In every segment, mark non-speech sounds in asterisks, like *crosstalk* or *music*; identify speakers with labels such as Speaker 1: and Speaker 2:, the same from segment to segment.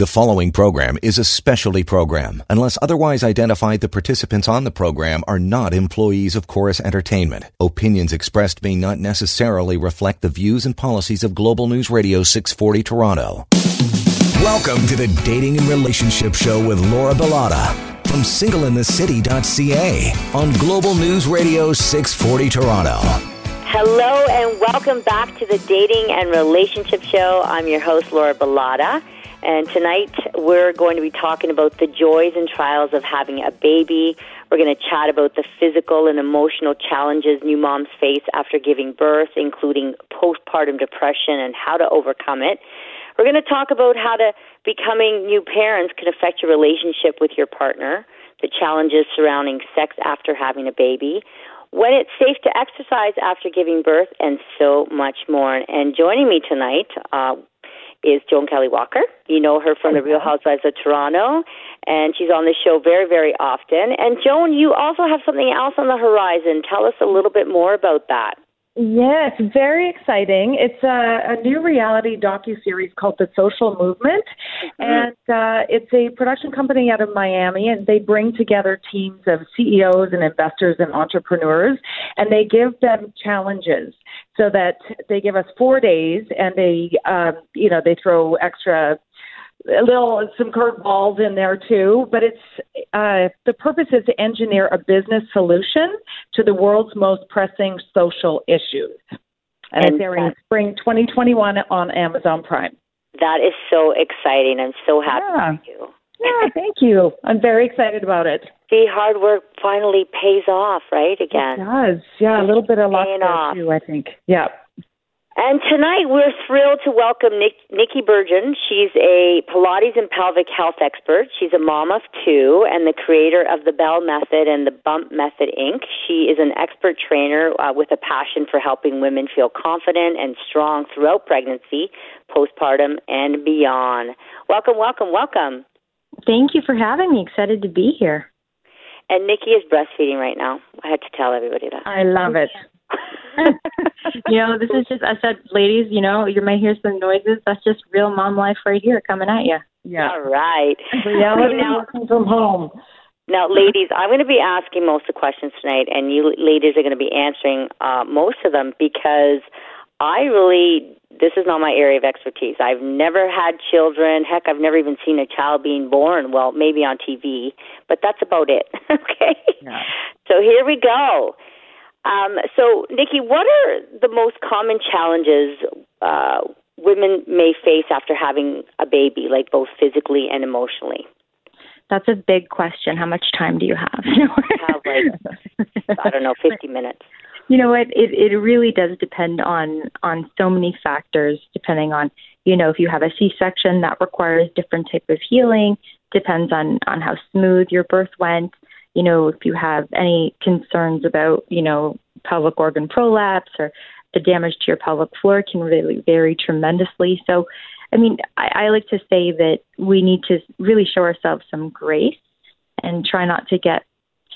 Speaker 1: The following program is a specialty program. Unless otherwise identified, the participants on the program are not employees of Corus Entertainment. Opinions expressed may not necessarily reflect the views and policies of Global News Radio 640 Toronto. Welcome to the Dating and Relationship Show with Laura Bilotta from singleinthecity.ca on Global News Radio 640 Toronto.
Speaker 2: Hello and welcome back to the Dating and Relationship Show. I'm your host, Laura Bilotta. And tonight we're going to be talking about the joys and trials of having a baby. We're going to chat about the physical and emotional challenges new moms face after giving birth, including postpartum depression and how to overcome it. We're going to talk about how to becoming new parents can affect your relationship with your partner, the challenges surrounding sex after having a baby, when it's safe to exercise after giving birth, and so much more. And joining me tonight, uh, is Joan Kelley Walker. You know her from the Real Housewives of Toronto, and she's on the show very, very often. And Joan, you also have something else on the horizon. Tell us a little bit more about that.
Speaker 3: Yeah, it's very exciting. It's a, a new reality docu series called The Social Movement, mm-hmm. and uh, it's a production company out of Miami, and they bring together teams of CEOs and investors and entrepreneurs, and they give them challenges so that they give us four days, and they, um, you know, they throw extra a little some curveballs in there too, but it's uh, the purpose is to engineer a business solution to the world's most pressing social issues. And, and it's airing spring 2021 on Amazon Prime.
Speaker 2: That is so exciting. I'm so happy
Speaker 3: yeah.
Speaker 2: for you.
Speaker 3: Yeah, thank you. I'm very excited about it.
Speaker 2: The hard work finally pays off, right? Again.
Speaker 3: It does. Yeah, a little bit of luck there too, I think. Yeah.
Speaker 2: And tonight we're thrilled to welcome Nick, Nikki Bergen. She's a Pilates and pelvic health expert. She's a mom of two and the creator of the Belle Method and the Bump Method Inc. She is an expert trainer uh, with a passion for helping women feel confident and strong throughout pregnancy, postpartum, and beyond. Welcome, welcome, welcome.
Speaker 4: Thank you for having me. Excited to be here.
Speaker 2: And Nikki is breastfeeding right now. I had to tell everybody that.
Speaker 3: I love it. *laughs*
Speaker 4: you know, this is just, I said, ladies, you know, you might hear some noises. That's just real mom life right here coming at you.
Speaker 2: Yeah. All right. *laughs*
Speaker 3: Reality now, working from home.
Speaker 2: Now, ladies, I'm going to be asking most of the questions tonight, and you ladies are going to be answering uh, most of them because I really, this is not my area of expertise. I've never had children. Heck, I've never even seen a child being born. Well, maybe on TV, but that's about it. *laughs* okay? Yeah. So here we go. Um, so, Nikki, what are the most common challenges uh, women may face after having a baby, like both physically and emotionally?
Speaker 4: That's a big question. How much time do you have? *laughs*
Speaker 2: have like, I don't know, 50 minutes.
Speaker 4: You know what? It it really does depend on on so many factors. Depending on you know if you have a C-section that requires different type of healing. Depends on on how smooth your birth went you know, if you have any concerns about, you know, pelvic organ prolapse or the damage to your pelvic floor can really vary tremendously. So, I mean, I, I like to say that we need to really show ourselves some grace and try not to get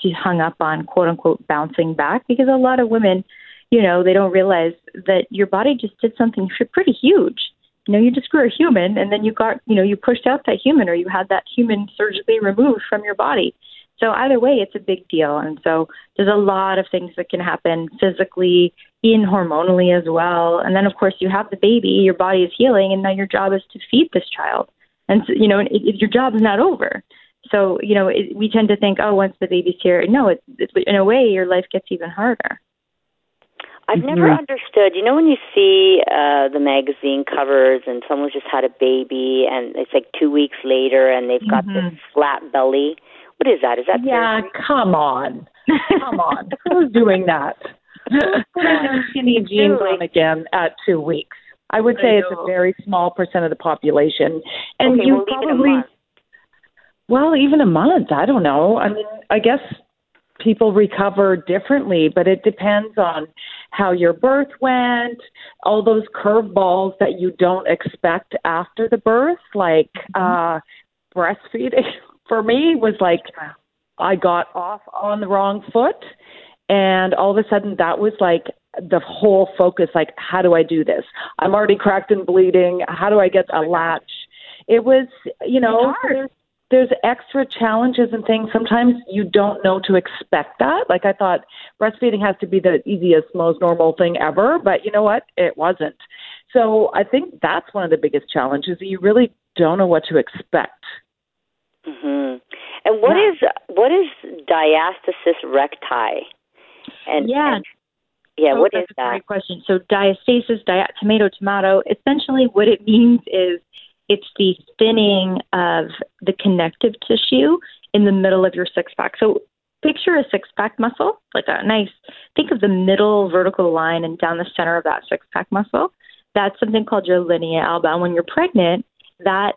Speaker 4: too hung up on quote unquote bouncing back because a lot of women, you know, they don't realize that your body just did something *laughs* pretty huge. You know, you just grew a human and then you got, you know, you pushed out that human or you had that human surgically removed from your body. So either way, it's a big deal. And so there's a lot of things that can happen physically, in hormonally as well. And then of course you have the baby, your body is healing, and now your job is to feed this child. And so, you know, it, it, your job is not over. So you know, it, we tend to think, oh, once the baby's here, no, it, it, in a way, your life gets even harder.
Speaker 2: I've mm-hmm. never understood. You know, when you see uh, the magazine covers and someone's just had a baby, and it's like two weeks later, and they've got mm-hmm. this flat belly what is that? Is that
Speaker 3: yeah?
Speaker 2: surgery?
Speaker 3: Come on, come on. *laughs* Who's doing that? Putting skinny jeans on again at two weeks. I would say I it's a very small percent of the population, and
Speaker 2: okay,
Speaker 3: you
Speaker 2: we'll
Speaker 3: probably. Well, even a month. I don't know. I mean, I guess people recover differently, but it depends on how your birth went, all those curveballs that you don't expect after the birth, like mm-hmm. uh breastfeeding *laughs* for me was like I got off on the wrong foot and all of a sudden that was like the whole focus like how do I do this? I'm already cracked and bleeding. How do I get a latch it was, you know, there's, there's extra challenges and things. Sometimes you don't know to expect that. Like I thought breastfeeding has to be the easiest, most normal thing ever, but you know what? It wasn't. So I think that's one of the biggest challenges. You really don't know what to expect.
Speaker 2: Hmm And what
Speaker 3: Yeah.
Speaker 2: is what is diastasis recti? And
Speaker 4: Yeah.
Speaker 2: and- yeah,
Speaker 4: Oh,
Speaker 2: what
Speaker 4: that's
Speaker 2: is
Speaker 4: a
Speaker 2: that?
Speaker 4: great question. So diastasis, diat, tomato, tomato. Essentially, what it *laughs* means is it's the thinning of the connective tissue in the middle of your six pack. So picture a six pack muscle, like a nice. Think of the middle vertical line and down the center of that six pack muscle. That's something called your linea alba. And when you're pregnant, that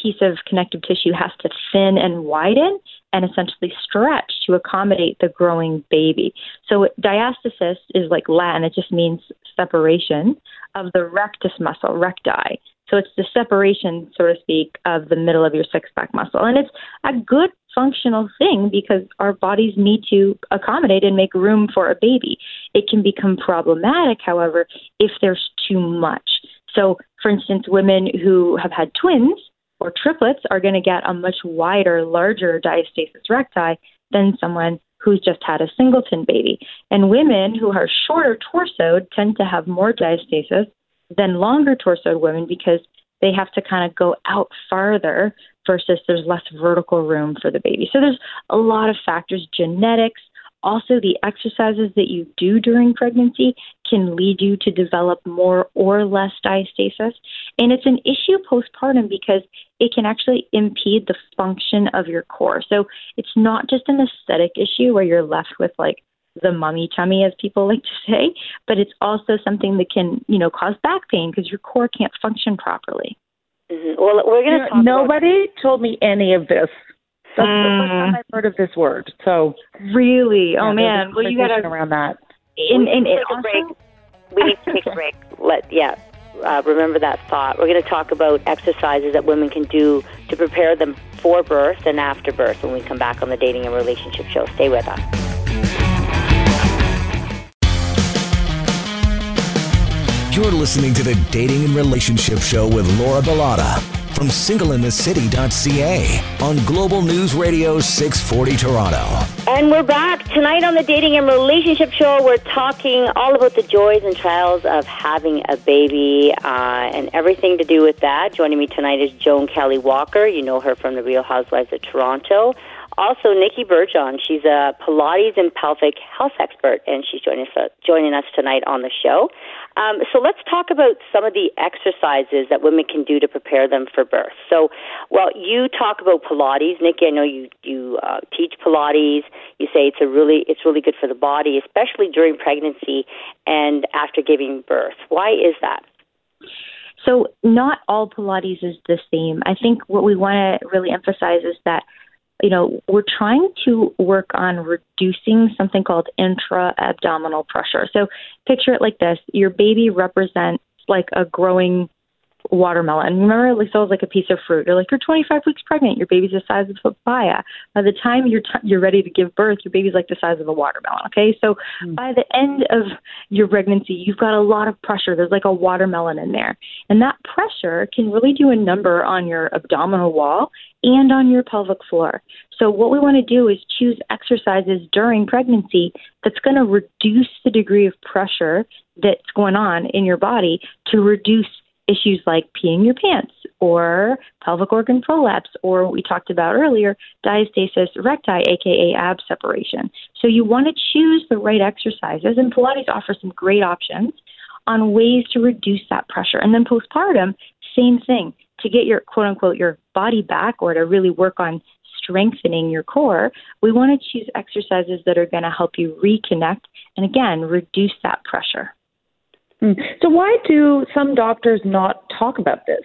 Speaker 4: piece of connective tissue has to thin and widen and essentially stretch to accommodate the growing baby. So diastasis is like Latin, it just means separation of the rectus muscle, recti. So it's the separation, so to speak, of the middle of your six pack muscle. And it's a good functional thing because our bodies need to accommodate and make room for a baby. It can become problematic, however, if there's too much. So, for instance, women who have had twins or triplets are going to get a much wider, larger diastasis recti than someone who's just had a singleton baby. And women who are shorter torsoed tend to have more diastasis than longer torsoed women because they have to kind of go out farther versus there's less vertical room for the baby. So there's a lot of factors, genetics, also the exercises that you do during pregnancy can lead you to develop more or less diastasis. And it's an issue postpartum because it can actually impede the function of your core. So it's not just an aesthetic issue where you're left with like the mummy tummy, as people *laughs* like to say, but it's also something that can, you know, cause back pain because your core can't function properly.
Speaker 2: hmm Well, we're going
Speaker 3: You
Speaker 2: to
Speaker 3: know,
Speaker 2: talk about
Speaker 3: nobody told me any of this. That's the
Speaker 4: Mm.
Speaker 3: first time I've heard of this word. So
Speaker 4: Really?
Speaker 3: yeah,
Speaker 4: oh man. Well, you
Speaker 3: conversation
Speaker 4: gotta.
Speaker 3: around that.
Speaker 4: And,
Speaker 2: We
Speaker 4: and
Speaker 2: need
Speaker 4: it
Speaker 2: a
Speaker 4: also,
Speaker 2: break. we need to take a break. *laughs* Let yeah. Uh, remember that thought. We're going to talk about exercises that women can do to prepare them for birth and after birth when we come back on the Dating and Relationship Show. Stay with us.
Speaker 1: You're listening to the Dating and Relationship Show with Laura Bilotta from singleinthecity.ca on Global News Radio 640 Toronto.
Speaker 2: And we're back tonight on the Dating and Relationship Show. We're talking all about the joys and trials of having a baby uh, and everything to do with that. Joining me tonight is Joan Kelley Walker. You know her from the Real Housewives of Toronto. Also, Nikki Bergen. She's a Pilates and pelvic health expert, and she's joining us, joining us tonight on the show. Um, so let's talk about some of the exercises that women can do to prepare them for birth. So, well, you talk about Pilates, Nikki. I know you you uh, teach Pilates. You say it's a really it's really good for the body, especially during pregnancy and after giving birth. Why is that?
Speaker 4: So, not all Pilates is the same. I think what we want to really emphasize is that, you know, we're trying to work on reducing something called intra abdominal pressure. So, picture it like this your baby represents like a growing watermelon. Remember, like, so it's like a piece of fruit. You're like, you're 25 weeks pregnant. Your baby's the size of a papaya. By the time you're t- you're ready to give birth, your baby's like the size of a watermelon. Okay, so mm. by the end of your pregnancy, you've got a lot of pressure. There's like a watermelon in there, and that pressure can really do a number on your abdominal wall and on your pelvic floor. So what we want to do is choose exercises during pregnancy that's going to reduce the degree of pressure that's going on in your body to reduce issues like peeing your pants or pelvic organ prolapse or what we talked about earlier, diastasis recti, aka ab separation. So you want to choose the right exercises, and Pilates offers some great options on ways to reduce that pressure. And then postpartum, same thing. To get your quote unquote your body back or to really work on strengthening your core, we want to choose exercises that are going to help you reconnect and again reduce that pressure.
Speaker 3: Mm. So why do some doctors not talk about this?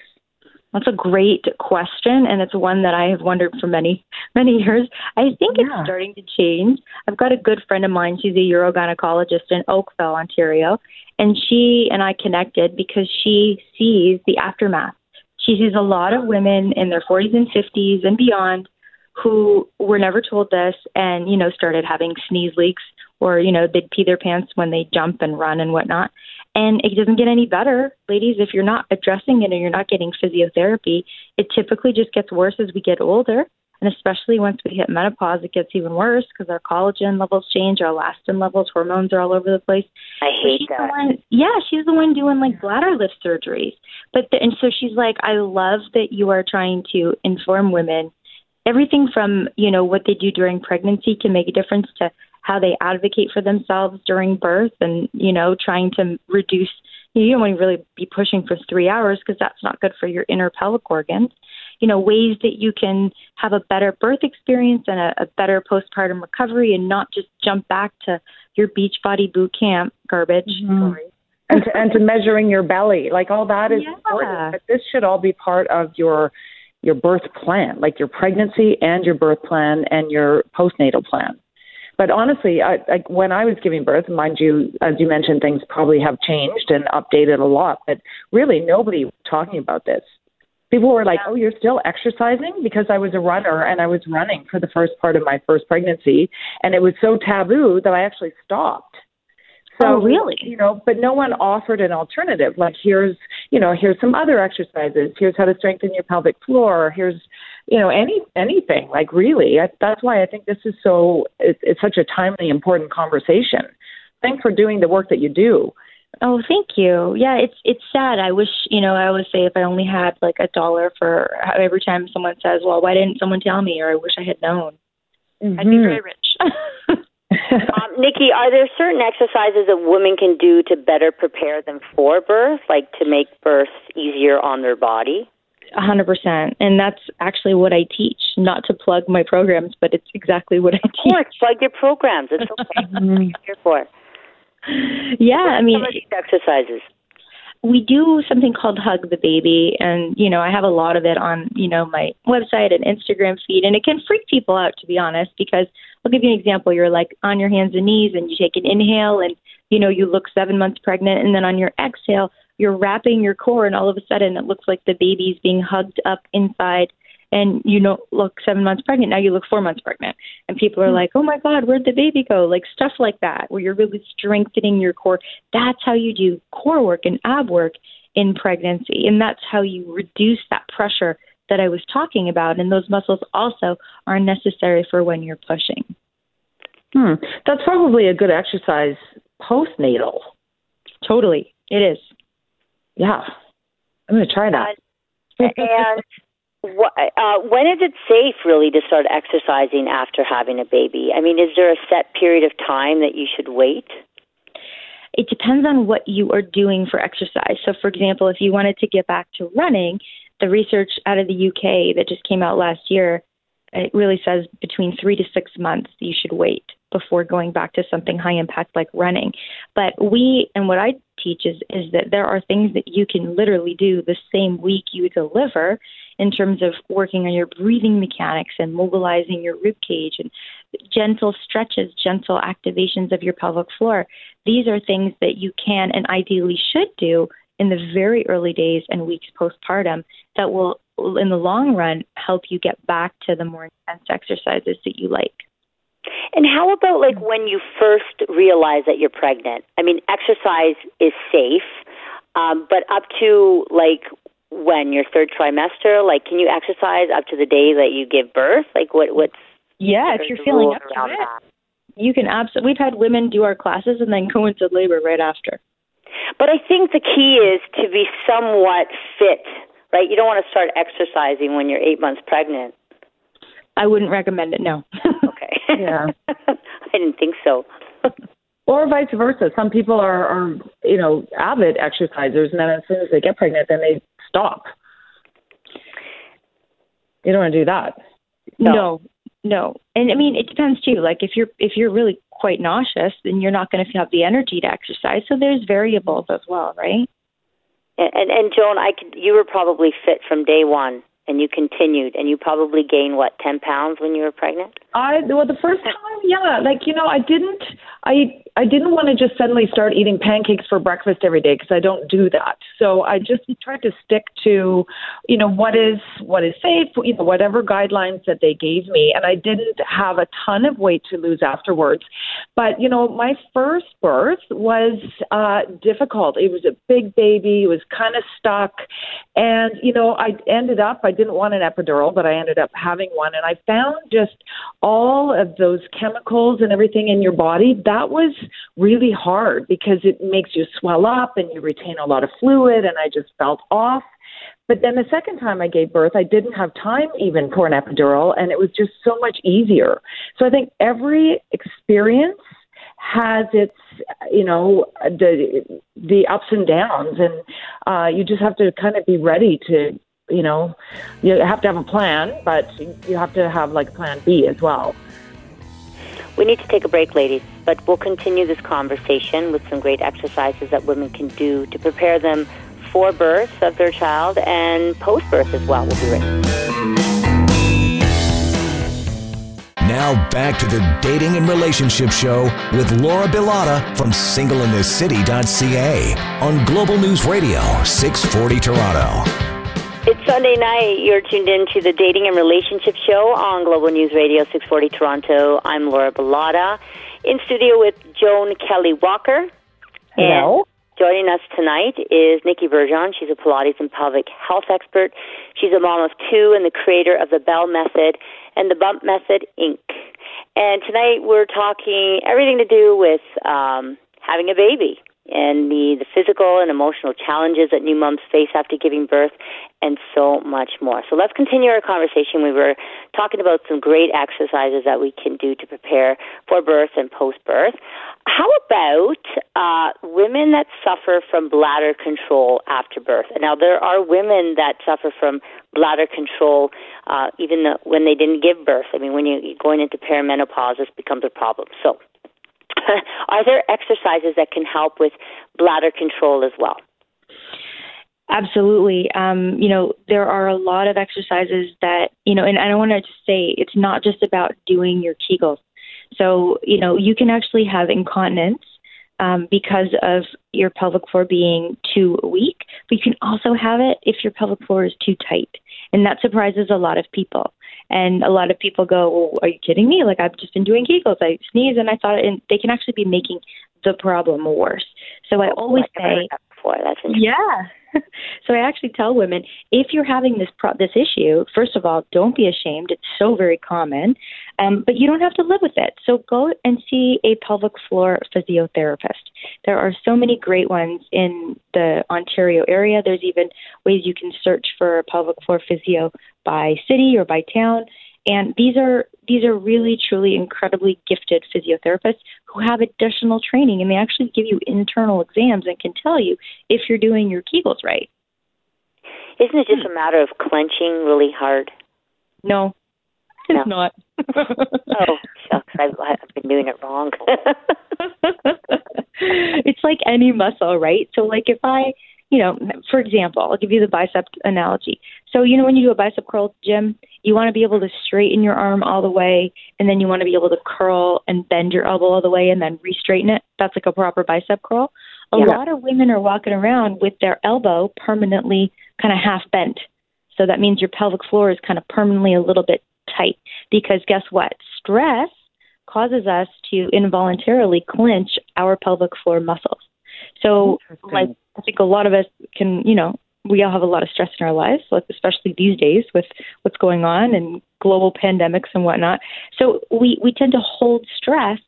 Speaker 4: That's a great question, and it's one that I have wondered for many, *laughs* many years. I think
Speaker 3: Yeah.
Speaker 4: it's starting to change. I've got a good friend of mine. She's a urogynecologist in Oakville, Ontario, and she and I connected because she sees the aftermath. She sees a lot of women in their 40s and 50s and beyond who were never told this and, you know, started having sneeze leaks or, you know, they'd pee their pants when they jump and run and whatnot. And it doesn't get any better, ladies, if you're not addressing it and you're not getting physiotherapy. It typically just gets worse as we get older. And especially once we hit menopause, it gets even worse because our collagen levels change, our elastin levels, hormones are all over the place.
Speaker 2: I hate that.
Speaker 4: One, yeah, she's the one doing like bladder lift surgeries. But the, and so she's like, I love that you are trying to inform women. Everything from you know what they do during pregnancy can make a difference to how they advocate for themselves during birth, and you know trying to reduce. You don't want to really be pushing for three hours because that's not good for your inner pelvic organs you know, ways that you can have a better birth experience and a, a better postpartum recovery and not just jump back to your beach body boot camp garbage.
Speaker 3: Mm-hmm. and to, and to measuring your belly, like all that is
Speaker 4: yeah.
Speaker 3: important. But this should all be part of your your birth plan, like your pregnancy and your birth plan and your postnatal plan. But honestly, I, I, when I was giving birth, mind you, as you mentioned, things probably have changed and updated a lot. But really, nobody was talking about this. People were like, "Oh, you're still exercising?" Because I was a runner and I was running for the first part of my first pregnancy, and it was so taboo that I actually stopped. So,
Speaker 4: oh, really?
Speaker 3: You know, but no one offered an alternative. Like, here's, you know, here's some other exercises. Here's how to strengthen your pelvic floor. Here's, you know, any anything. Like, really, I, that's why I think this is so. It, it's such a timely, important conversation. Thanks for doing the work that you do.
Speaker 4: Oh, thank you. Yeah, it's it's sad. I wish you know. I always say if I only had like a dollar for every time someone says, "Well, why didn't someone tell me?" or "I wish I had known," mm-hmm. I'd be very rich. *laughs*
Speaker 2: um, Nikki, are there certain exercises that women can do to better prepare them for birth, like to make birth easier on their body?
Speaker 4: A hundred percent, and that's actually what I teach. Not to plug my programs, but it's exactly what I teach.
Speaker 2: Of course, plug your programs. It's *laughs* okay. Here for.
Speaker 4: Yeah, I mean,
Speaker 2: exercises.
Speaker 4: We do something called Hug the Baby, and you know, I have a lot of it on you know my website and Instagram feed, and it can freak people out to be honest. Because I'll give you an example: you're like on your hands and knees, and you take an inhale, and you know you look seven months pregnant, and then on your exhale, you're wrapping your core, and all of a sudden it looks like the baby's being hugged up inside and you don't look seven months pregnant. Now you look four months pregnant. And people are mm-hmm. like, oh my God, where'd the baby go? Like stuff like that, where you're really strengthening your core. That's how you do core work and ab work in pregnancy. And that's how you reduce that pressure that I was talking about. And those muscles also are necessary for when you're pushing.
Speaker 3: Hmm. That's probably a good exercise postnatal.
Speaker 4: Totally. It is.
Speaker 3: Yeah. I'm going to try that.
Speaker 2: and what, uh, when is it safe really to start exercising after having a baby? I mean, is there a set period of time that you should wait?
Speaker 4: It depends on what you are doing for exercise. So, for example, if you wanted to get back to running, the research out of the UK that just came out last year, it really says between three to six months you should wait before going back to something high impact like running. But we, and what I teach is, is that there are things that you can literally do the same week you deliver in terms of working on your breathing mechanics and mobilizing your rib cage and gentle stretches, gentle activations of your pelvic floor. These are things that you can and ideally should do in the very early days and weeks postpartum that will, in the long run, help you get back to the more intense exercises that you like.
Speaker 2: And how about like when you first realize that you're pregnant? I mean, exercise is safe, um, but up to like when your third trimester, like can you exercise up to the day that you give birth? Like what what's
Speaker 4: yeah, if you're feeling up to it, that? you can absolutely. We've had women do our classes and then *laughs* go into labor right after.
Speaker 2: But I think the key is to be somewhat fit, right? You don't want to start exercising when you're eight months pregnant.
Speaker 4: I wouldn't recommend it. No. *laughs*
Speaker 2: okay.
Speaker 3: Yeah. *laughs*
Speaker 2: I didn't think so. *laughs*
Speaker 3: or vice versa. Some people are, are, you know, avid exercisers, and then as soon as they get pregnant, then they stop. You don't want to do that.
Speaker 4: No. no, no. And I mean, it depends too. Like if you're if you're really quite nauseous, then you're not going to have the energy to exercise. So there's variables as well, right?
Speaker 2: And and, and Joan, I could, you were probably fit from day one and you continued and you probably gained what 10 pounds when you were pregnant
Speaker 3: i well the first *laughs* time yeah like you know i didn't I I didn't want to just suddenly start eating pancakes for breakfast every day because I don't do that. So I just tried to stick to, you know, what is what is safe, you know, whatever guidelines that they gave me, and I didn't have a ton of weight to lose afterwards. But you know, my first birth was uh, difficult. It was a big baby. It was kind of stuck, and you know, I ended up. I didn't want an epidural, but I ended up having one, and I found just all of those chemicals and everything in your body. That was really hard because it makes you swell up and you retain a lot of fluid, and I just felt off. But then the second time I gave birth, I didn't have time even for an epidural, and it was just so much easier. So I think every experience has its, you know, the the ups and downs, and uh, you just have to kind of be ready to, you know, you have to have a plan, but you have to have like plan B as well.
Speaker 2: We need to take a break, ladies, but we'll continue this conversation with some great exercises that women can do to prepare them for birth of their child and post birth as well. We'll be right
Speaker 1: Now back to the Dating and Relationship Show with Laura Bilotta from singleinthecity.ca on Global News Radio, 640 Toronto.
Speaker 2: It's Sunday night. You're tuned in to the Dating and Relationship Show on Global News Radio 640 Toronto. I'm Laura Bilotta. In studio with Joan Kelley Walker.
Speaker 3: Hello.
Speaker 2: And joining us tonight is Nikki Bergen. She's a Pilates and pelvic health expert. She's a mom of two and the creator of the Belle Method and the Bump Method Inc. And tonight we're talking everything to do with um, having a baby and the, the physical and emotional challenges that new moms face after giving birth, and so much more. So let's continue our conversation. We were talking about some great exercises that we can do to prepare for birth and post birth. How about uh, women that suffer from bladder control after birth? Now, there are women that suffer from bladder control uh, even when they didn't give birth. I mean, when you're going into perimenopause, this becomes a problem. So, *laughs* are there exercises that can help with bladder control as well?
Speaker 4: Absolutely. Um, you know, there are a lot of exercises that, you know, and I want to just say it's not just about doing your Kegels. So, you know, you can actually have incontinence um, because of your pelvic floor being too weak, but you can also have it if your pelvic floor is too tight. And that surprises a lot of people. And a lot of people go, well, "Are you kidding me? Like I've just been doing Kegels. I sneeze, and I thought, and they can actually be making the problem worse. So I oh, always say,
Speaker 2: before. That's
Speaker 4: yeah. *laughs* so I actually tell women if you're having this pro- this issue, first of all, don't be ashamed. It's so very common, um, but you don't have to live with it. So go and see a pelvic floor physiotherapist. There are so many great ones in the Ontario area. There's even ways you can search for pelvic floor physio by city or by town. And these are these are really truly incredibly gifted physiotherapists who have additional training and they actually give you internal exams and can tell you if you're doing your Kegels right.
Speaker 2: Isn't it just hmm. a matter of clenching really hard?
Speaker 4: No, it's no. not. *laughs*
Speaker 2: oh, shucks, I've, I've been doing it wrong. *laughs* *laughs*
Speaker 4: it's like any muscle, right? So, like if I you know, for example, I'll give you the bicep analogy. So, you know, when you do a bicep curl, Jim, you want to be able to straighten your arm all the way, and then you want to be able to curl and bend your elbow all the way and then re-straighten it. That's like a proper bicep curl. A yeah. lot of women are walking around with their elbow permanently kind of half bent. So that means your pelvic floor is kind of permanently a little bit tight because guess what? Stress causes us to involuntarily clench our pelvic floor muscles. So, like, I think a lot of us can, you know, we all have a lot of stress in our lives, especially these days with what's going on and global pandemics and whatnot. So we, we tend to hold stress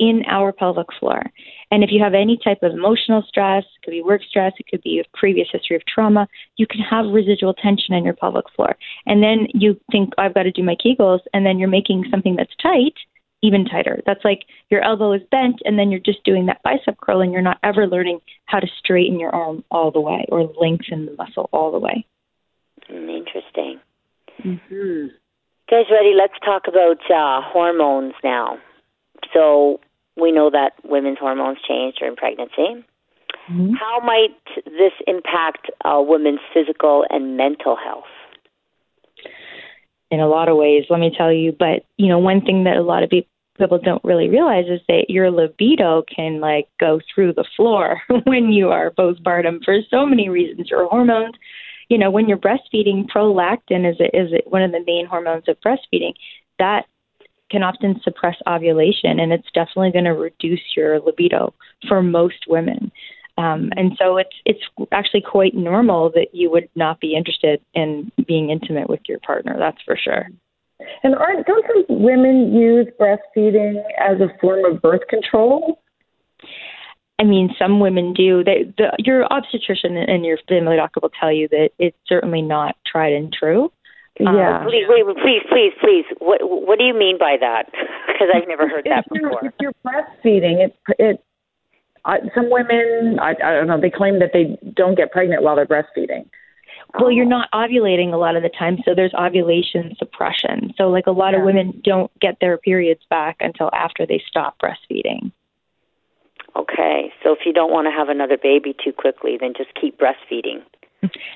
Speaker 4: in our pelvic floor. And if you have any type of emotional stress, it could be work stress, it could be a previous history of trauma, you can have residual tension in your pelvic floor. And then you think, I've got to do my Kegels, and then you're making something that's tight even tighter. That's like your elbow is bent and then you're just doing that bicep curl and you're not ever learning how to straighten your arm all the way or lengthen the muscle all the way.
Speaker 2: Mm, interesting.
Speaker 4: Mm-hmm.
Speaker 2: Guys, ready? Let's talk about uh, hormones now. So we know that women's hormones change during pregnancy. Mm-hmm. How might this impact a woman's physical and mental health?
Speaker 4: In a lot of ways, let me tell you. But you know, one thing that a lot of people don't really realize is that your libido can like go through the floor *laughs* when you are postpartum for so many reasons. Your hormones, you know, when you're breastfeeding, prolactin is a, is one of the main hormones of breastfeeding. That can often suppress ovulation, and it's definitely going to reduce your libido for most women. Um, and so it's it's actually quite normal that you would not be interested in being intimate with your partner. That's for sure.
Speaker 3: And aren't don't some women use breastfeeding as a form of birth control?
Speaker 4: I mean, some women do. They, the, your obstetrician and your family doctor will tell you that it's certainly not tried and true.
Speaker 2: Um, yeah. Please, wait, please, please, please. What What do you mean by that? *laughs* Because I've never heard that before.
Speaker 3: If you're breastfeeding, it it I, some women, I, I don't know, they claim that they don't get pregnant while they're breastfeeding.
Speaker 4: Well, you're um, not ovulating a lot of the time, so there's ovulation suppression. So, like a lot yeah. of women don't get their periods back until after they stop breastfeeding.
Speaker 2: Okay, so if you don't want to have another baby too quickly, then just keep breastfeeding.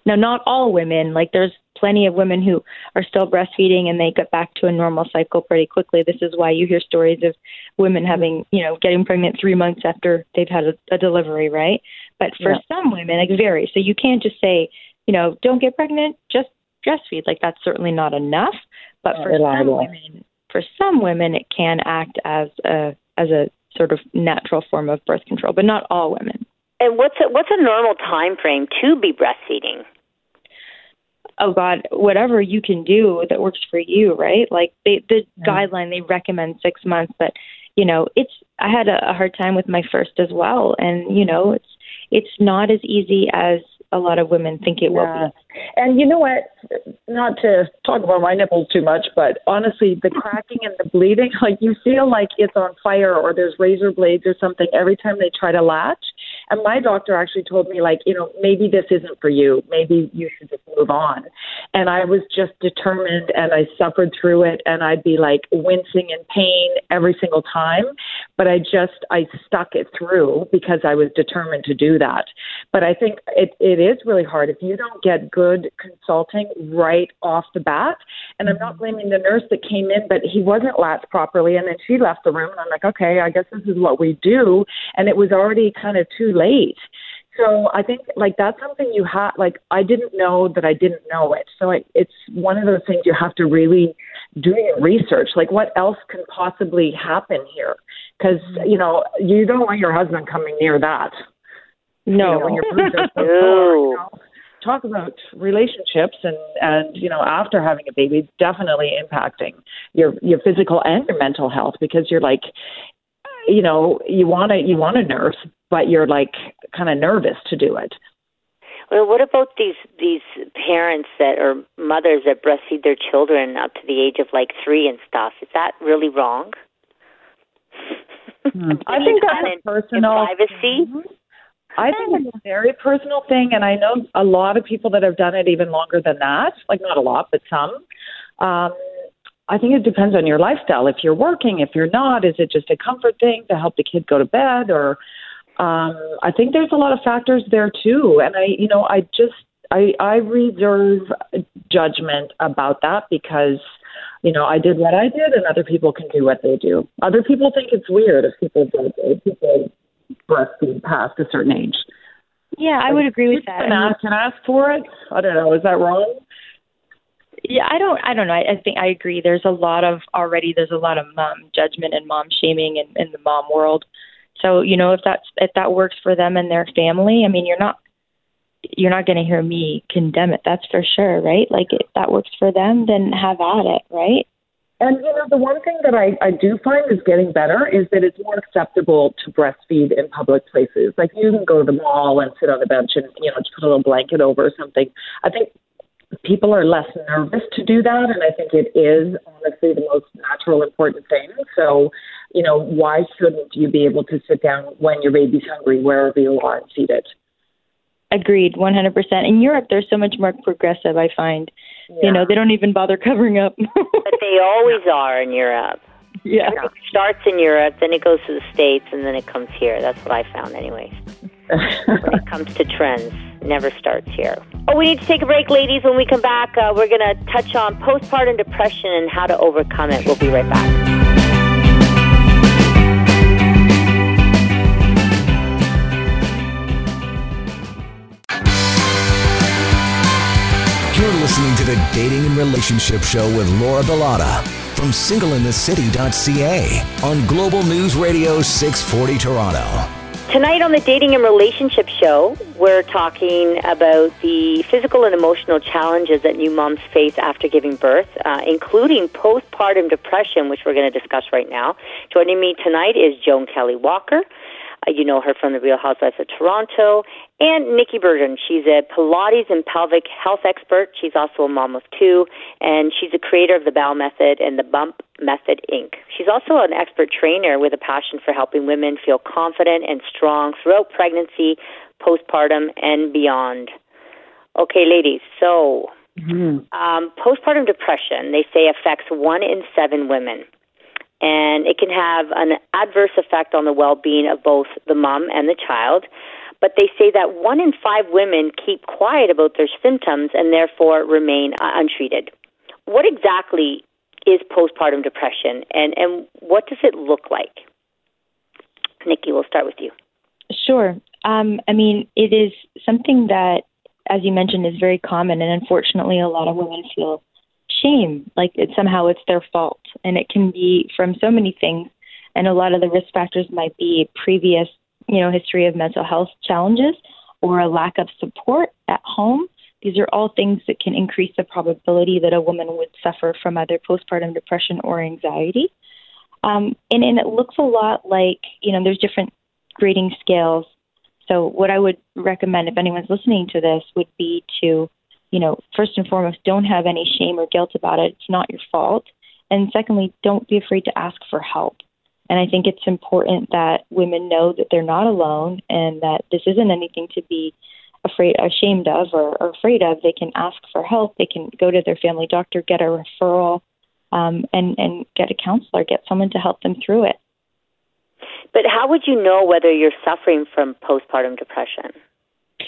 Speaker 4: Now, not all women. Like, there's plenty of women who are still breastfeeding and they get back to a normal cycle pretty quickly. This is why you hear stories of women having, you know, getting pregnant three months after they've had a, a delivery, right? But for yeah. some women, it varies. So you can't just say, you know, don't get pregnant, just breastfeed. Like, that's certainly not enough. But for some women, for some women, it can act as a as a sort of natural form of birth control, but not all women.
Speaker 2: And what's a, what's a normal time frame to be breastfeeding?
Speaker 4: Oh God, whatever you can do that works for you, right? Like they, the yeah. guideline they recommend six months, but you know it's. I had a, a hard time with my first as well, and you know it's it's not as easy as a lot of women think it will be.
Speaker 3: And you know what? Not to talk about my nipples too much, but honestly, the cracking and the bleeding, *laughs* like you feel like it's on fire or there's razor blades or something every time they try to latch. And my doctor actually told me, like, you know, maybe this isn't for you. Maybe you should just move on. And I was just determined and I suffered through it and I'd be like wincing in pain every single time. But I just, I stuck it through because I was determined to do that. But I think it, it is really hard if you don't get good consulting right off the bat. And I'm not blaming the nurse that came in, but he wasn't latched properly. And then she left the room and I'm like, okay, I guess this is what we do. And it was already kind of too late. So I think like that's something you have like I didn't know that I didn't know it. So it, it's one of those things you have to really do your research. Like what else can possibly happen here? Because mm-hmm. you know you don't want your husband coming near that.
Speaker 4: No,
Speaker 3: you know, when your *laughs* are so you know? Talk about relationships and and you know after having a baby, it's definitely impacting your your physical and your mental health because you're like you know you want to you want to nurse but you're like kind of nervous to do it.
Speaker 2: Well, what about these these parents that are mothers that breastfeed their children up to the age of like three and stuff? Is that really wrong?
Speaker 3: Hmm. *laughs* I think that's a personal
Speaker 2: privacy.
Speaker 3: Mm-hmm. I think it's a very personal thing, and I know a lot of people that have done it even longer than that. Like not a lot, but some. Um, I think it depends on your lifestyle. If you're working, if you're not, is it just a comfort thing to help the kid go to bed, or um, I think there's a lot of factors there too. And I, you know, I just I I reserve judgment about that because you know I did what I did, and other people can do what they do. Other people think it's weird if people don't, if people breastfeed past a certain age.
Speaker 4: Yeah, I would agree with that.
Speaker 3: Can ask, can ask for it. I don't know. Is that wrong?
Speaker 4: Yeah, I don't. I don't know. I, I think I agree. There's a lot of already. There's a lot of mom judgment and mom shaming in, in the mom world. So you know, if that's if that works for them and their family, I mean, you're not you're not going to hear me condemn it. That's for sure, right? Like if that works for them, then have at it, right?
Speaker 3: And you know, the one thing that I, I do find is getting better is that it's more acceptable to breastfeed in public places. Like you can go to the mall and sit on the bench and you know just put a little blanket over or something. I think people are less nervous to do that, and I think it is honestly the most natural, important thing. So, you know, why shouldn't you be able to sit down when your baby's hungry, wherever you are, and feed it?
Speaker 4: Agreed, 100%. In Europe, they're so much more progressive, I find. Yeah. You know, they don't even bother covering up.
Speaker 2: but they always are in Europe. *laughs*
Speaker 4: Yeah.
Speaker 2: It starts in Europe, then it goes to the States, and then it comes here. That's what I found, anyways. *laughs* when it comes to trends, never starts here. Oh, we need to take a break, ladies. When we come back, uh, we're going to touch on postpartum depression and how to overcome it. We'll be right back.
Speaker 5: You're listening to the Dating and Relationship Show with Laura Bilotta from singleinthecity.ca on Global News Radio 640 Toronto.
Speaker 2: Tonight on the Dating and Relationship Show, we're talking about the physical and emotional challenges that new moms face after giving birth, uh, including postpartum depression, which we're going to discuss right now. Joining me tonight is Joan Kelley Walker. Uh, you know her from the Real Housewives of Toronto. And Nikki Bergen. She's a Pilates and pelvic health expert. She's also a mom of two, and she's a creator of the Bow Method and the Bump Method Inc. She's also an expert trainer with a passion for helping women feel confident and strong throughout pregnancy, postpartum, and beyond. Okay, ladies, so mm-hmm. um, postpartum depression, they say, affects one in seven women and it can have an adverse effect on the well-being of both the mom and the child. But they say that one in five women keep quiet about their symptoms and therefore remain untreated. What exactly is postpartum depression, and and what does it look like? Nikki, we'll start with you.
Speaker 4: Sure. Um, I mean, it is something that, as you mentioned, is very common, and unfortunately, a lot of women feel shame, like it, somehow it's their fault. And it can be from so many things. And a lot of the risk factors might be previous, you know, history of mental health challenges or a lack of support at home. These are all things that can increase the probability that a woman would suffer from either postpartum depression or anxiety. Um, and, and it looks a lot like, you know, there's different grading scales. So, what I would recommend if anyone's listening to this would be to you know, first and foremost, don't have any shame or guilt about it. It's not your fault. And secondly, don't be afraid to ask for help. And I think it's important that women know that they're not alone and that this isn't anything to be afraid, ashamed of, or, or afraid of. They can ask for help. They can go to their family doctor, get a referral, um, and and get a counselor, get someone to help them through it.
Speaker 2: But how would you know whether you're suffering from postpartum depression?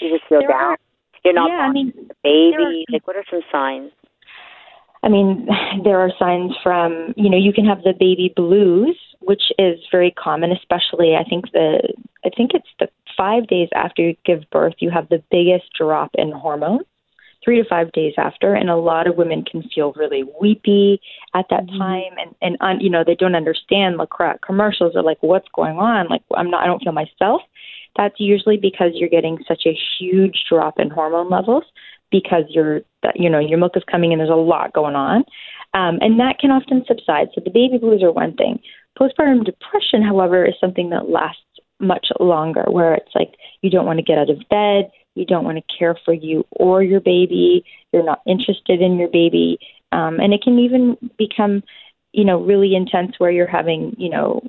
Speaker 2: You just feel there down. Are, you're not yeah, I mean, the baby. Are, like, what are some signs?
Speaker 4: I mean, *laughs* there are signs from, you know, you can have the baby blues, which is very common, especially I think the I think it's the 5 days after you give birth you have the biggest drop in hormones. 3 to 5 days after and a lot of women can feel really weepy at that mm-hmm. time and and un, you know they don't understand the commercials are like what's going on like I'm not I don't feel myself that's usually because you're getting such a huge drop in hormone levels because you're, you know, your milk is coming and there's a lot going on. Um, and that can often subside. So the baby blues are one thing. Postpartum depression, however, is something that lasts much longer, where it's like you don't want to get out of bed, you don't want to care for you or your baby, you're not interested in your baby, um, and it can even become, you know, really intense where you're having, you know,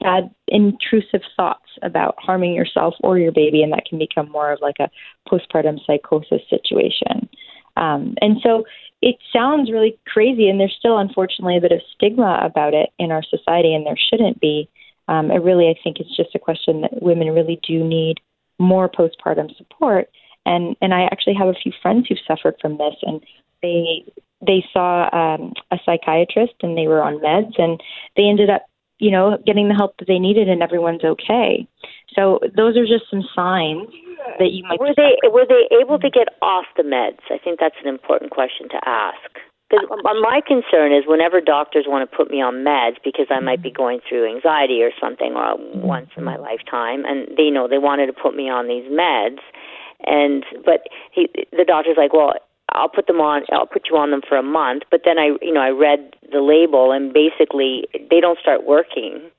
Speaker 4: bad intrusive thoughts about harming yourself or your baby, and that can become more of like a postpartum psychosis situation. Um, and so it sounds really crazy, and there's still unfortunately a bit of stigma about it in our society, and there shouldn't be. Um, it really, I think, it's just a question that women really do need more postpartum support. And and I actually have a few friends who've suffered from this, and they they saw um, a psychiatrist and they were on meds, and they ended up you know, getting the help that they needed and everyone's okay. So those are just some signs that you might.
Speaker 2: Were they were they able to get off the meds? I think that's an important question to ask. Because my concern is whenever doctors want to put me on meds because I might be going through anxiety or something, or once in my lifetime, and they know they wanted to put me on these meds, and but he, the doctor's like, well, I'll put them on. I'll put you on them for a month. But then I, you know, I read the label, and basically they don't start working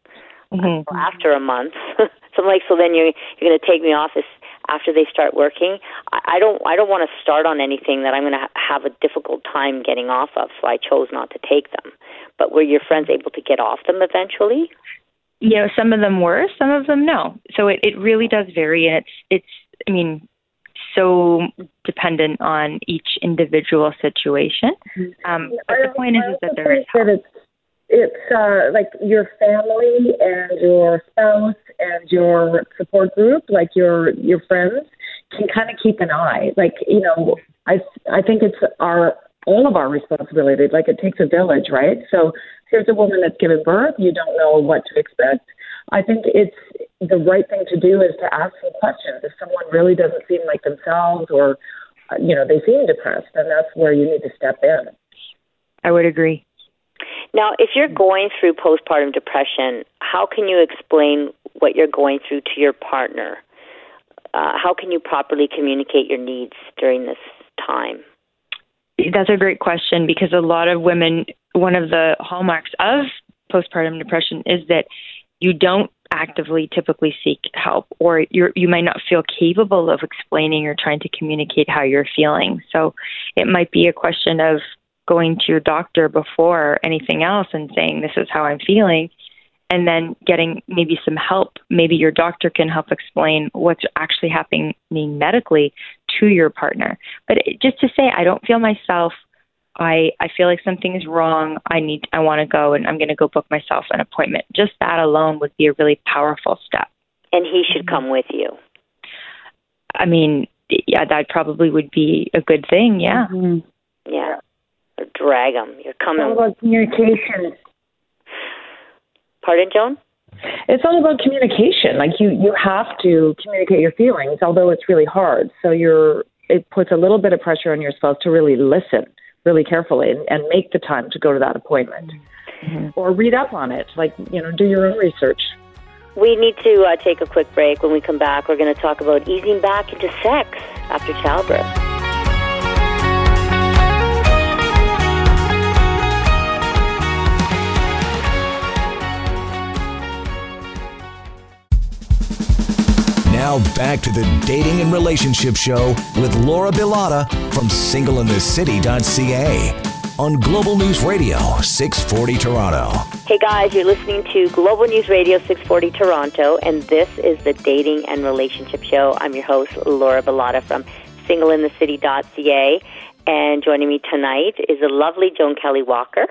Speaker 2: mm-hmm. after a month. *laughs* so I'm like, so then you're you're going to take me off this after they start working. I, I don't I don't want to start on anything that I'm going to ha- have a difficult time getting off of. So I chose not to take them. But were your friends able to get off them eventually?
Speaker 4: You know, some of them were, some of them no. So it, it really does vary, and it's it's. I mean, so dependent on each individual situation. Mm-hmm. Um, but the point is, is that there is help.
Speaker 3: It's, it's uh, like your family and your spouse and your support group, like your your friends, can kind of keep an eye. Like you know, I I think it's our all of our responsibility. Like it takes a village, right? So here's a woman that's given birth. You don't know what to expect. I think it's the right thing to do is to ask some questions. If someone really doesn't seem like themselves or you know, they seem depressed, then that's where you need to step in.
Speaker 4: I would agree.
Speaker 2: Now, if you're going through postpartum depression, how can you explain what you're going through to your partner? Uh, how can you properly communicate your needs during this time?
Speaker 4: That's a great question because a lot of women, one of the hallmarks of postpartum depression is that you don't actively typically seek help or you you might not feel capable of explaining or trying to communicate how you're feeling. So it might be a question of going to your doctor before anything else and saying this is how I'm feeling and then getting maybe some help. Maybe your doctor can help explain what's actually happening medically to your partner. But just to say, I don't feel myself. I I feel like something is wrong. I need I want to go and I'm going to go book myself an appointment. Just that alone would be a really powerful step.
Speaker 2: And he should
Speaker 4: Mm-hmm.
Speaker 2: come with you.
Speaker 4: I mean, yeah, that probably would be a good thing. Yeah.
Speaker 2: Yeah. Or drag him. You're
Speaker 3: It's all
Speaker 2: coming.
Speaker 3: about communication.
Speaker 2: Pardon, Joan?
Speaker 3: It's all about communication. Like you, you have to communicate your feelings, although it's really hard. So you're, it puts a little bit of pressure on your spouse to really listen really carefully and, and make the time to go to that appointment, or read up on it. Like you know, do your own research.
Speaker 2: We need to uh, take a quick break. When we come back, we're going to talk about easing back into sex after childbirth.
Speaker 5: Now back to the Dating and Relationship Show with Laura Bilotta from singleinthecity.ca on Global News Radio 640 Toronto.
Speaker 2: Hey guys, you're listening to Global News Radio 640 Toronto, and this is the Dating and Relationship Show. I'm your host, Laura Bilotta from singleinthecity.ca. And joining me tonight is the lovely Joan Kelley Walker.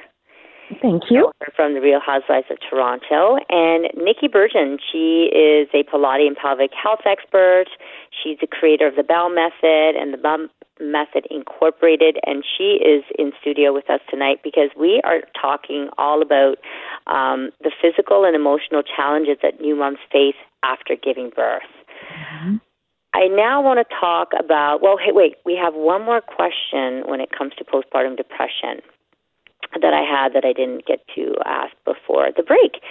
Speaker 3: Thank you.
Speaker 2: From the Real Housewives of Toronto. And Nikki Bergen, she is a Pilates and pelvic health expert. She's the creator of the Belle Method and the Belle Method Incorporated. And she is in studio with us tonight because we are talking all about um, the physical and emotional challenges that new moms face after giving birth. I now want to talk about, well, hey, wait, we have one more question when it comes to postpartum depression that I had that I didn't get to ask before the break.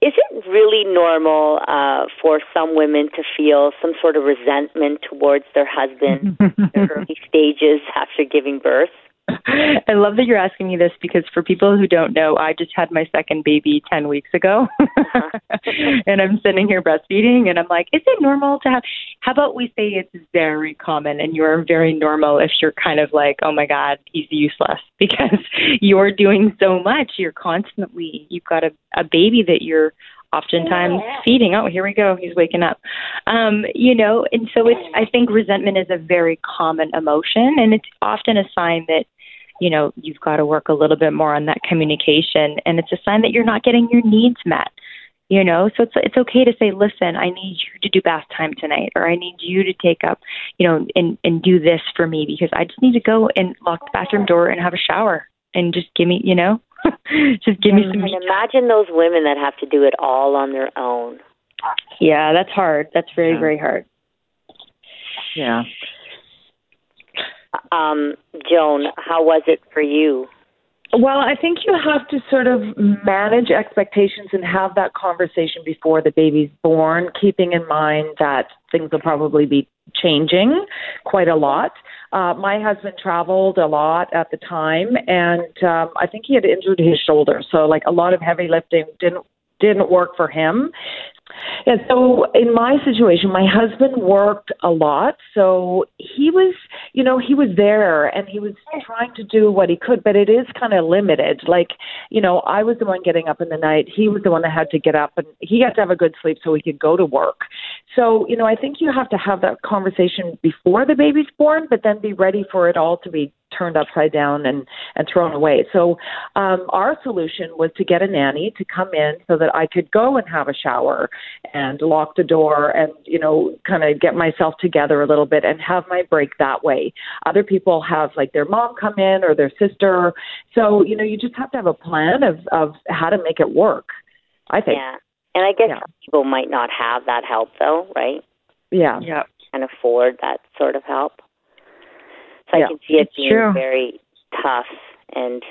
Speaker 2: Is it really normal uh, for some women to feel some sort of resentment towards their husband *laughs* in the early stages after giving birth? *laughs*
Speaker 4: I love that you're asking me this because for people who don't know, I just had my second baby 10 weeks ago. *laughs* and I'm sitting here breastfeeding and I'm like, is it normal to have how about we say it's very common and you're very normal if you're kind of like, "Oh my god, he's useless" *laughs* because you're doing so much, you're constantly you've got a a baby that you're oftentimes feeding. Oh, here we go. He's waking up. Um, you know, and so it's I think resentment is a very common emotion and it's often a sign that you know, you've got to work a little bit more on that communication and it's a sign that you're not getting your needs met. You know, so it's it's okay to say, "Listen, I need you to do bath time tonight or I need you to take up, you know, and and do this for me because I just need to go and lock the bathroom door and have a shower and just give me, you know, *laughs* just give me some
Speaker 2: And imagine those women that have to do it all on their own.
Speaker 4: Yeah, that's hard. That's very very hard.
Speaker 3: Yeah.
Speaker 2: Um, Joan, how was it for you?
Speaker 3: Well, I think you have to sort of manage expectations and have that conversation before the baby's born, keeping in mind that things will probably be changing quite a lot. Uh, my husband traveled a lot at the time, and um, I think he had injured his shoulder, so like a lot of heavy lifting didn't didn't work for him. And so in my situation, my husband worked a lot. So he was, you know, he was there and he was trying to do what he could, but it is kind of limited. Like, you know, I was the one getting up in the night. He was the one that had to get up and he had to have a good sleep so he could go to work. So, you know, I think you have to have that conversation before the baby's born, but then be ready for it all to be turned upside down and and thrown away. So um our solution was to get a nanny to come in so that I could go and have a shower and lock the door and you know kind of get myself together a little bit and have my break that way. Other people have like their mom come in or their sister. So, you know, you just have to have a plan of of how to make it work. I think.
Speaker 2: Yeah. And I guess
Speaker 3: Yeah.
Speaker 2: some people might not have that help though, right?
Speaker 3: Yeah.
Speaker 4: Yeah.
Speaker 2: Can afford that sort of help. So
Speaker 3: Yeah,
Speaker 2: I can see it being
Speaker 4: true.
Speaker 2: very tough and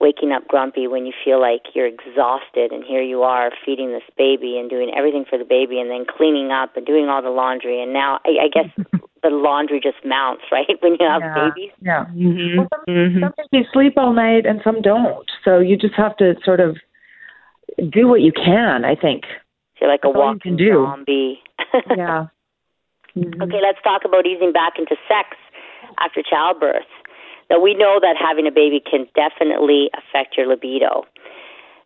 Speaker 2: waking up grumpy when you feel like you're exhausted and here you are feeding this baby and doing everything for the baby and then cleaning up and doing all the laundry and now I, I guess *laughs* the laundry just mounts, right? *laughs* When you have
Speaker 3: yeah.
Speaker 2: babies.
Speaker 3: Yeah.
Speaker 4: Mm-hmm.
Speaker 3: Well, some,
Speaker 4: hmm
Speaker 3: some babies sleep all night and some don't. So you just have to sort of do what you can, I think.
Speaker 2: You're like a
Speaker 3: That's all you
Speaker 2: walking
Speaker 3: can do.
Speaker 2: zombie. *laughs*
Speaker 3: Yeah. Mhm.
Speaker 2: Okay, let's talk about easing back into sex after childbirth. Now, we know that having a baby can definitely affect your libido.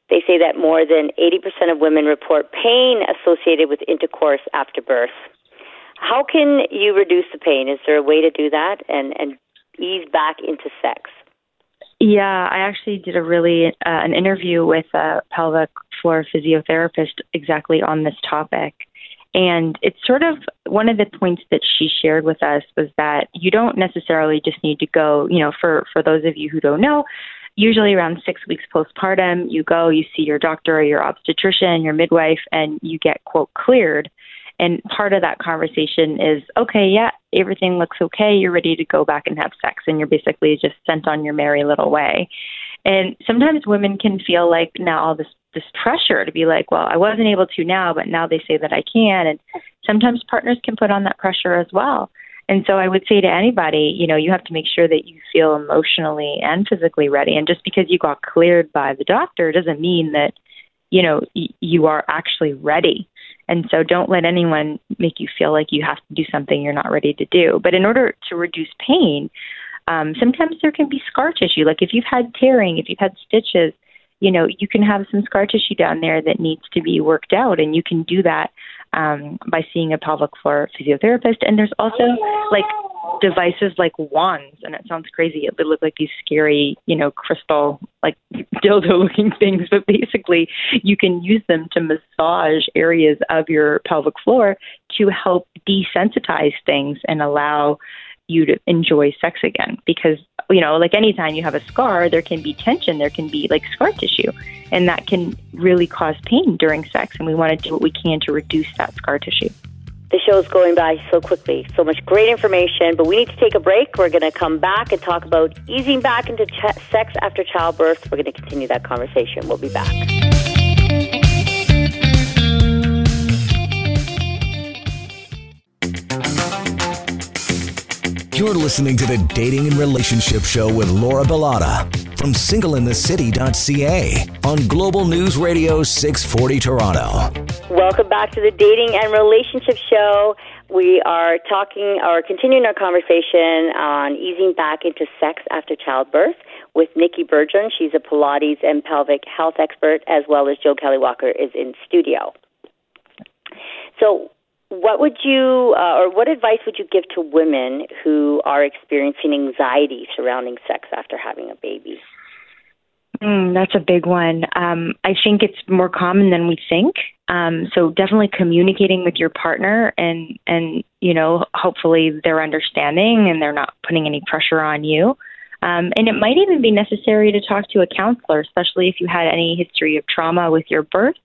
Speaker 2: They say that more than 80% of women report pain associated with intercourse after birth. How can you reduce the pain? Is there a way to do that and, and ease back into sex?
Speaker 4: Yeah, I actually did a really uh, an interview with a pelvic floor physiotherapist exactly on this topic. And it's sort of one of the points that she shared with us was that you don't necessarily just need to go, you know, for for those of you who don't know, usually around 6 weeks postpartum, you go, you see your doctor or your obstetrician, your midwife and you get quote cleared. And part of that conversation is, okay, yeah, everything looks okay. You're ready to go back and have sex, and you're basically just sent on your merry little way. And sometimes women can feel like now all this this pressure to be like, well, I wasn't able to now, but now they say that I can. And sometimes partners can put on that pressure as well. And so I would say to anybody, you know, you have to make sure that you feel emotionally and physically ready. And just because you got cleared by the doctor doesn't mean that, you know, y- you are actually ready. And so don't let anyone make you feel like you have to do something you're not ready to do. But in order to reduce pain, um, sometimes there can be scar tissue. Like if you've had tearing, if you've had stitches, you know, you can have some scar tissue down there that needs to be worked out. And you can do that um, by seeing a pelvic floor physiotherapist. And there's also like devices like wands, and it sounds crazy. It look like these scary, you know, crystal, like *laughs* dildo looking things, but basically you can use them to massage areas of your pelvic floor to help desensitize things and allow you to enjoy sex again because you know like anytime you have a scar there can be tension there can be like scar tissue and that can really cause pain during sex and we want to do what we can to reduce that scar tissue
Speaker 2: The show is going by so quickly. So much great information, but we need to take a break. We're going to come back and talk about easing back into ch- sex after childbirth. We're going to continue that conversation. We'll be back.
Speaker 5: You're listening to the Dating and Relationship Show with Laura Bilotta from singleinthecity.ca on Global News Radio 640 Toronto.
Speaker 2: Welcome back to the Dating and Relationship Show. We are talking or continuing our conversation on easing back into sex after childbirth with Nikki Bergeron. She's a Pilates and pelvic health expert, as well as Joe Kelley Walker is in studio. So, what would you, uh, or what advice would you give to women who are experiencing anxiety surrounding sex after having a baby?
Speaker 4: Mm, that's a big one. Um, I think it's more common than we think. Um, so definitely communicating with your partner, and and you know, hopefully they're understanding and they're not putting any pressure on you. Um, and it might even be necessary to talk to a counselor, especially if you had any history of trauma with your birth.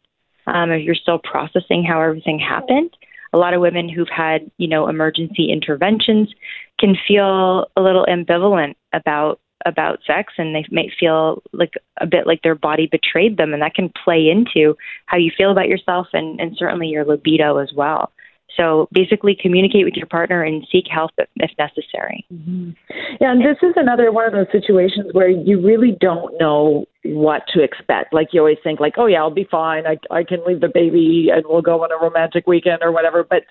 Speaker 4: Um, if you're still processing how everything happened, a lot of women who've had you know emergency interventions can feel a little ambivalent about about sex and they might feel like a bit like their body betrayed them and that can play into how you feel about yourself and, and certainly your libido as well so basically communicate with your partner and seek help if, if necessary mm-hmm.
Speaker 3: Yeah, and this is another one of those situations where you really don't know what to expect. Like you always think like, "Oh yeah, I'll be fine. I I can leave the baby and we'll go on a romantic weekend or whatever." But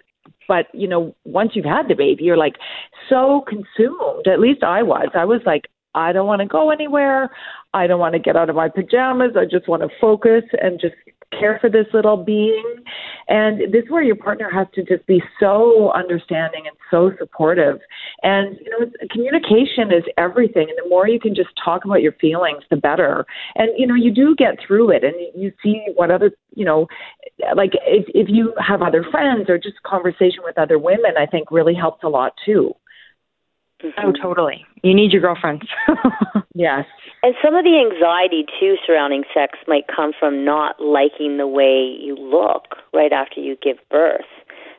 Speaker 3: but you know, once you've had the baby, you're like so consumed. At least I was. I was like, I don't want to go anywhere. I don't want to get out of my pajamas. I just want to focus and just care for this little being. And this is where your partner has to just be so understanding and so supportive. And you know, communication is everything. And the more you can just talk about your feelings, the better. And you know, you do get through it, and you see what other, you know, like if if you have other friends or just conversation with other women, I think really helps a lot too. Mm-hmm.
Speaker 4: oh totally you need your girlfriends *laughs*
Speaker 3: Yes.
Speaker 2: And some of the anxiety too surrounding sex might come from not liking the way you look right after you give birth.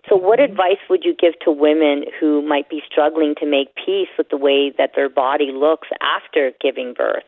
Speaker 2: So, what mm-hmm. advice would you give to women who might be struggling to make peace with the way that their body looks after giving birth?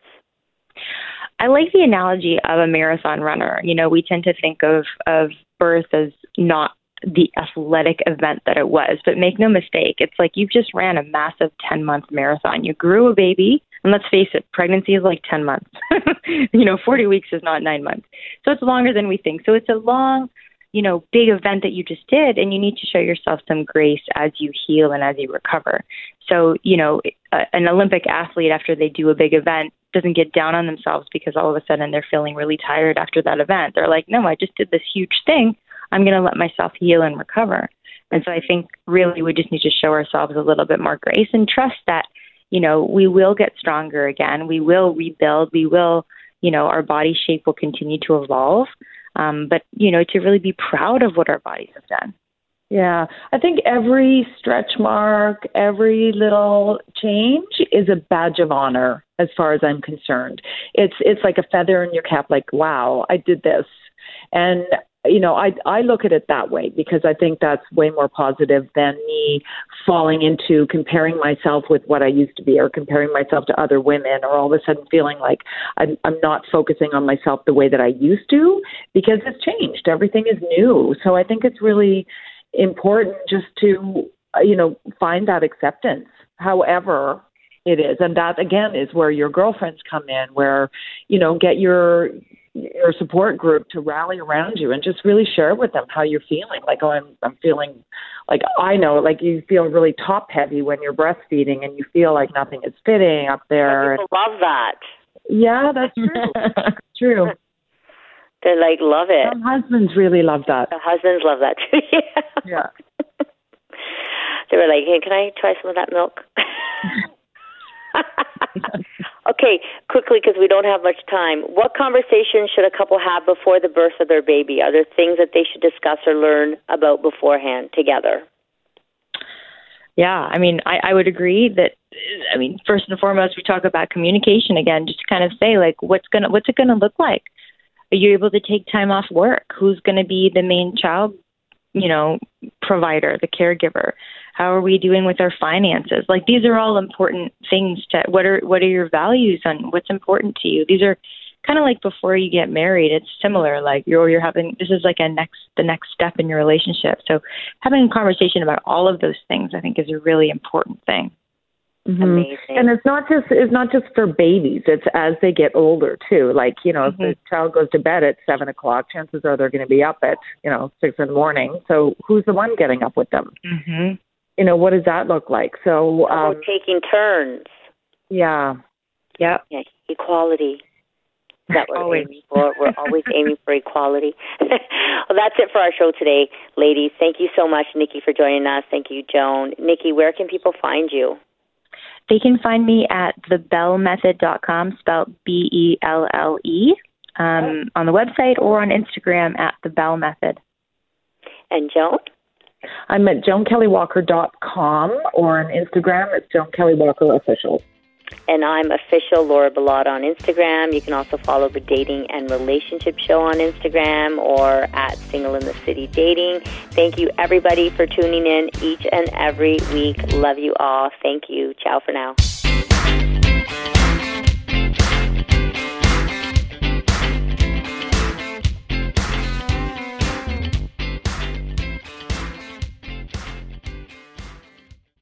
Speaker 4: I like the analogy of a marathon runner. You know, we tend to think of of birth as not the athletic event that it was, but make no mistake, it's like you've just ran a massive 10 month marathon. You grew a baby, and let's face it, pregnancy is like 10 months. *laughs* you know, 40 weeks is not 9 months. So it's longer than we think. So it's a long you know, big event that you just did, and you need to show yourself some grace as you heal and as you recover. So, you know, an Olympic athlete after they do a big event doesn't get down on themselves because all of a sudden they're feeling really tired after that event. They're like, no, I just did this huge thing. I'm going to let myself heal and recover. And so I think really we just need to show ourselves a little bit more grace and trust that, you know, we will get stronger again. We will rebuild. We will, you know, our body shape will continue to evolve. Um, but, you know, to really be proud of what our bodies have done.
Speaker 3: Yeah, I think every stretch mark, every little change is a badge of honor as far as I'm concerned. It's it's like a feather in your cap like wow, I did this. And you know, I I look at it that way because I think that's way more positive than me falling into comparing myself with what I used to be or comparing myself to other women or all of a sudden feeling like I'm I'm not focusing on myself the way that I used to because it's changed. Everything is new. So I think it's really important just to uh, you know find that acceptance. However, it is and that again is where your girlfriends come in where you know get your your support group to rally around you and just really share with them how you're feeling. Like, oh, I'm I'm feeling like I know, like you feel really top heavy when you're breastfeeding, and you feel like nothing is fitting up there.
Speaker 2: People love that.
Speaker 3: Yeah, that's true. true. *laughs*
Speaker 2: They like love it.
Speaker 3: Some husbands really love that.
Speaker 2: The husbands love that too. *laughs*
Speaker 3: yeah.
Speaker 2: they were like, "Hey, can I try some of that milk?" *laughs* okay, quickly because we don't have much time. What conversations should a couple have before the birth of their baby? Are there things that they should discuss or learn about beforehand together?
Speaker 4: Yeah, I mean, I, I would agree that. I mean, first and foremost, we talk about communication again, just to kind of say like, what's gonna, what's it gonna look like? Are you able to take time off work? Who's to be the main child, you know, provider, the caregiver? How are we doing with our finances? Like these are all important things to what are what are your values on what's important to you? These are kind of like before you get married. It's similar. Like you're you're having this is like a next the next step in your relationship. So having a conversation about all of those things, I think, is a really important thing.
Speaker 2: Mm-hmm. Amazing.
Speaker 3: And it's not just it's not just for babies. It's as they get older too. Like you know, mm-hmm. if the child goes to bed at seven o'clock, chances are they're going to be up at you know six in the morning. So who's the one getting up with them?
Speaker 4: Mm-hmm
Speaker 3: you know, what does that look like? So
Speaker 2: um, we're taking turns.
Speaker 3: Yeah.
Speaker 4: Yep.
Speaker 2: Yeah. Equality. *laughs* That what we're always. aiming for. We're always aiming for equality. *laughs* well, that's it for our show today, ladies. Thank you so much, Nikki, for joining us. Thank you, Joan. Nikki, where can people find you?
Speaker 4: They can find me at thebellemethod.com, spelled B E L L E, um, on the website or on Instagram at the Belle Method.
Speaker 2: And Joan?
Speaker 3: I'm at joankelleywalker.com or on Instagram, it's Joan Kelley Walker Official.
Speaker 2: And I'm official Laura Bilotta on Instagram. You can also follow the Dating and Relationship Show on Instagram or at Single in the City Dating. Thank you, everybody, for tuning in each and every week. Love you all. Thank you. Ciao for now.